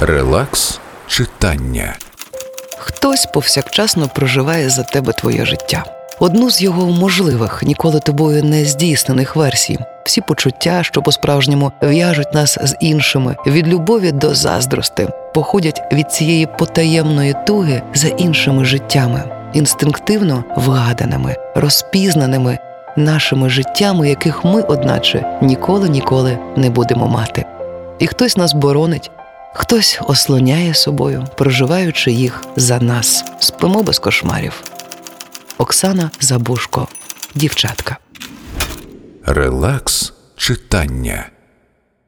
Релакс читання. Хтось повсякчасно проживає за тебе твоє життя. Одну з його можливих, ніколи тобою не здійснених версій. Всі почуття, що по-справжньому в'яжуть нас з іншими, від любові до заздрости, походять від цієї потаємної туги за іншими життями, інстинктивно вгаданими, розпізнаними нашими життями, яких ми, одначе, ніколи ніколи не будемо мати. І хтось нас боронить, Хтось ослоняє собою, проживаючи їх за нас. Спімо без кошмарів. Оксана Забужко, дівчатка. Релакс читання.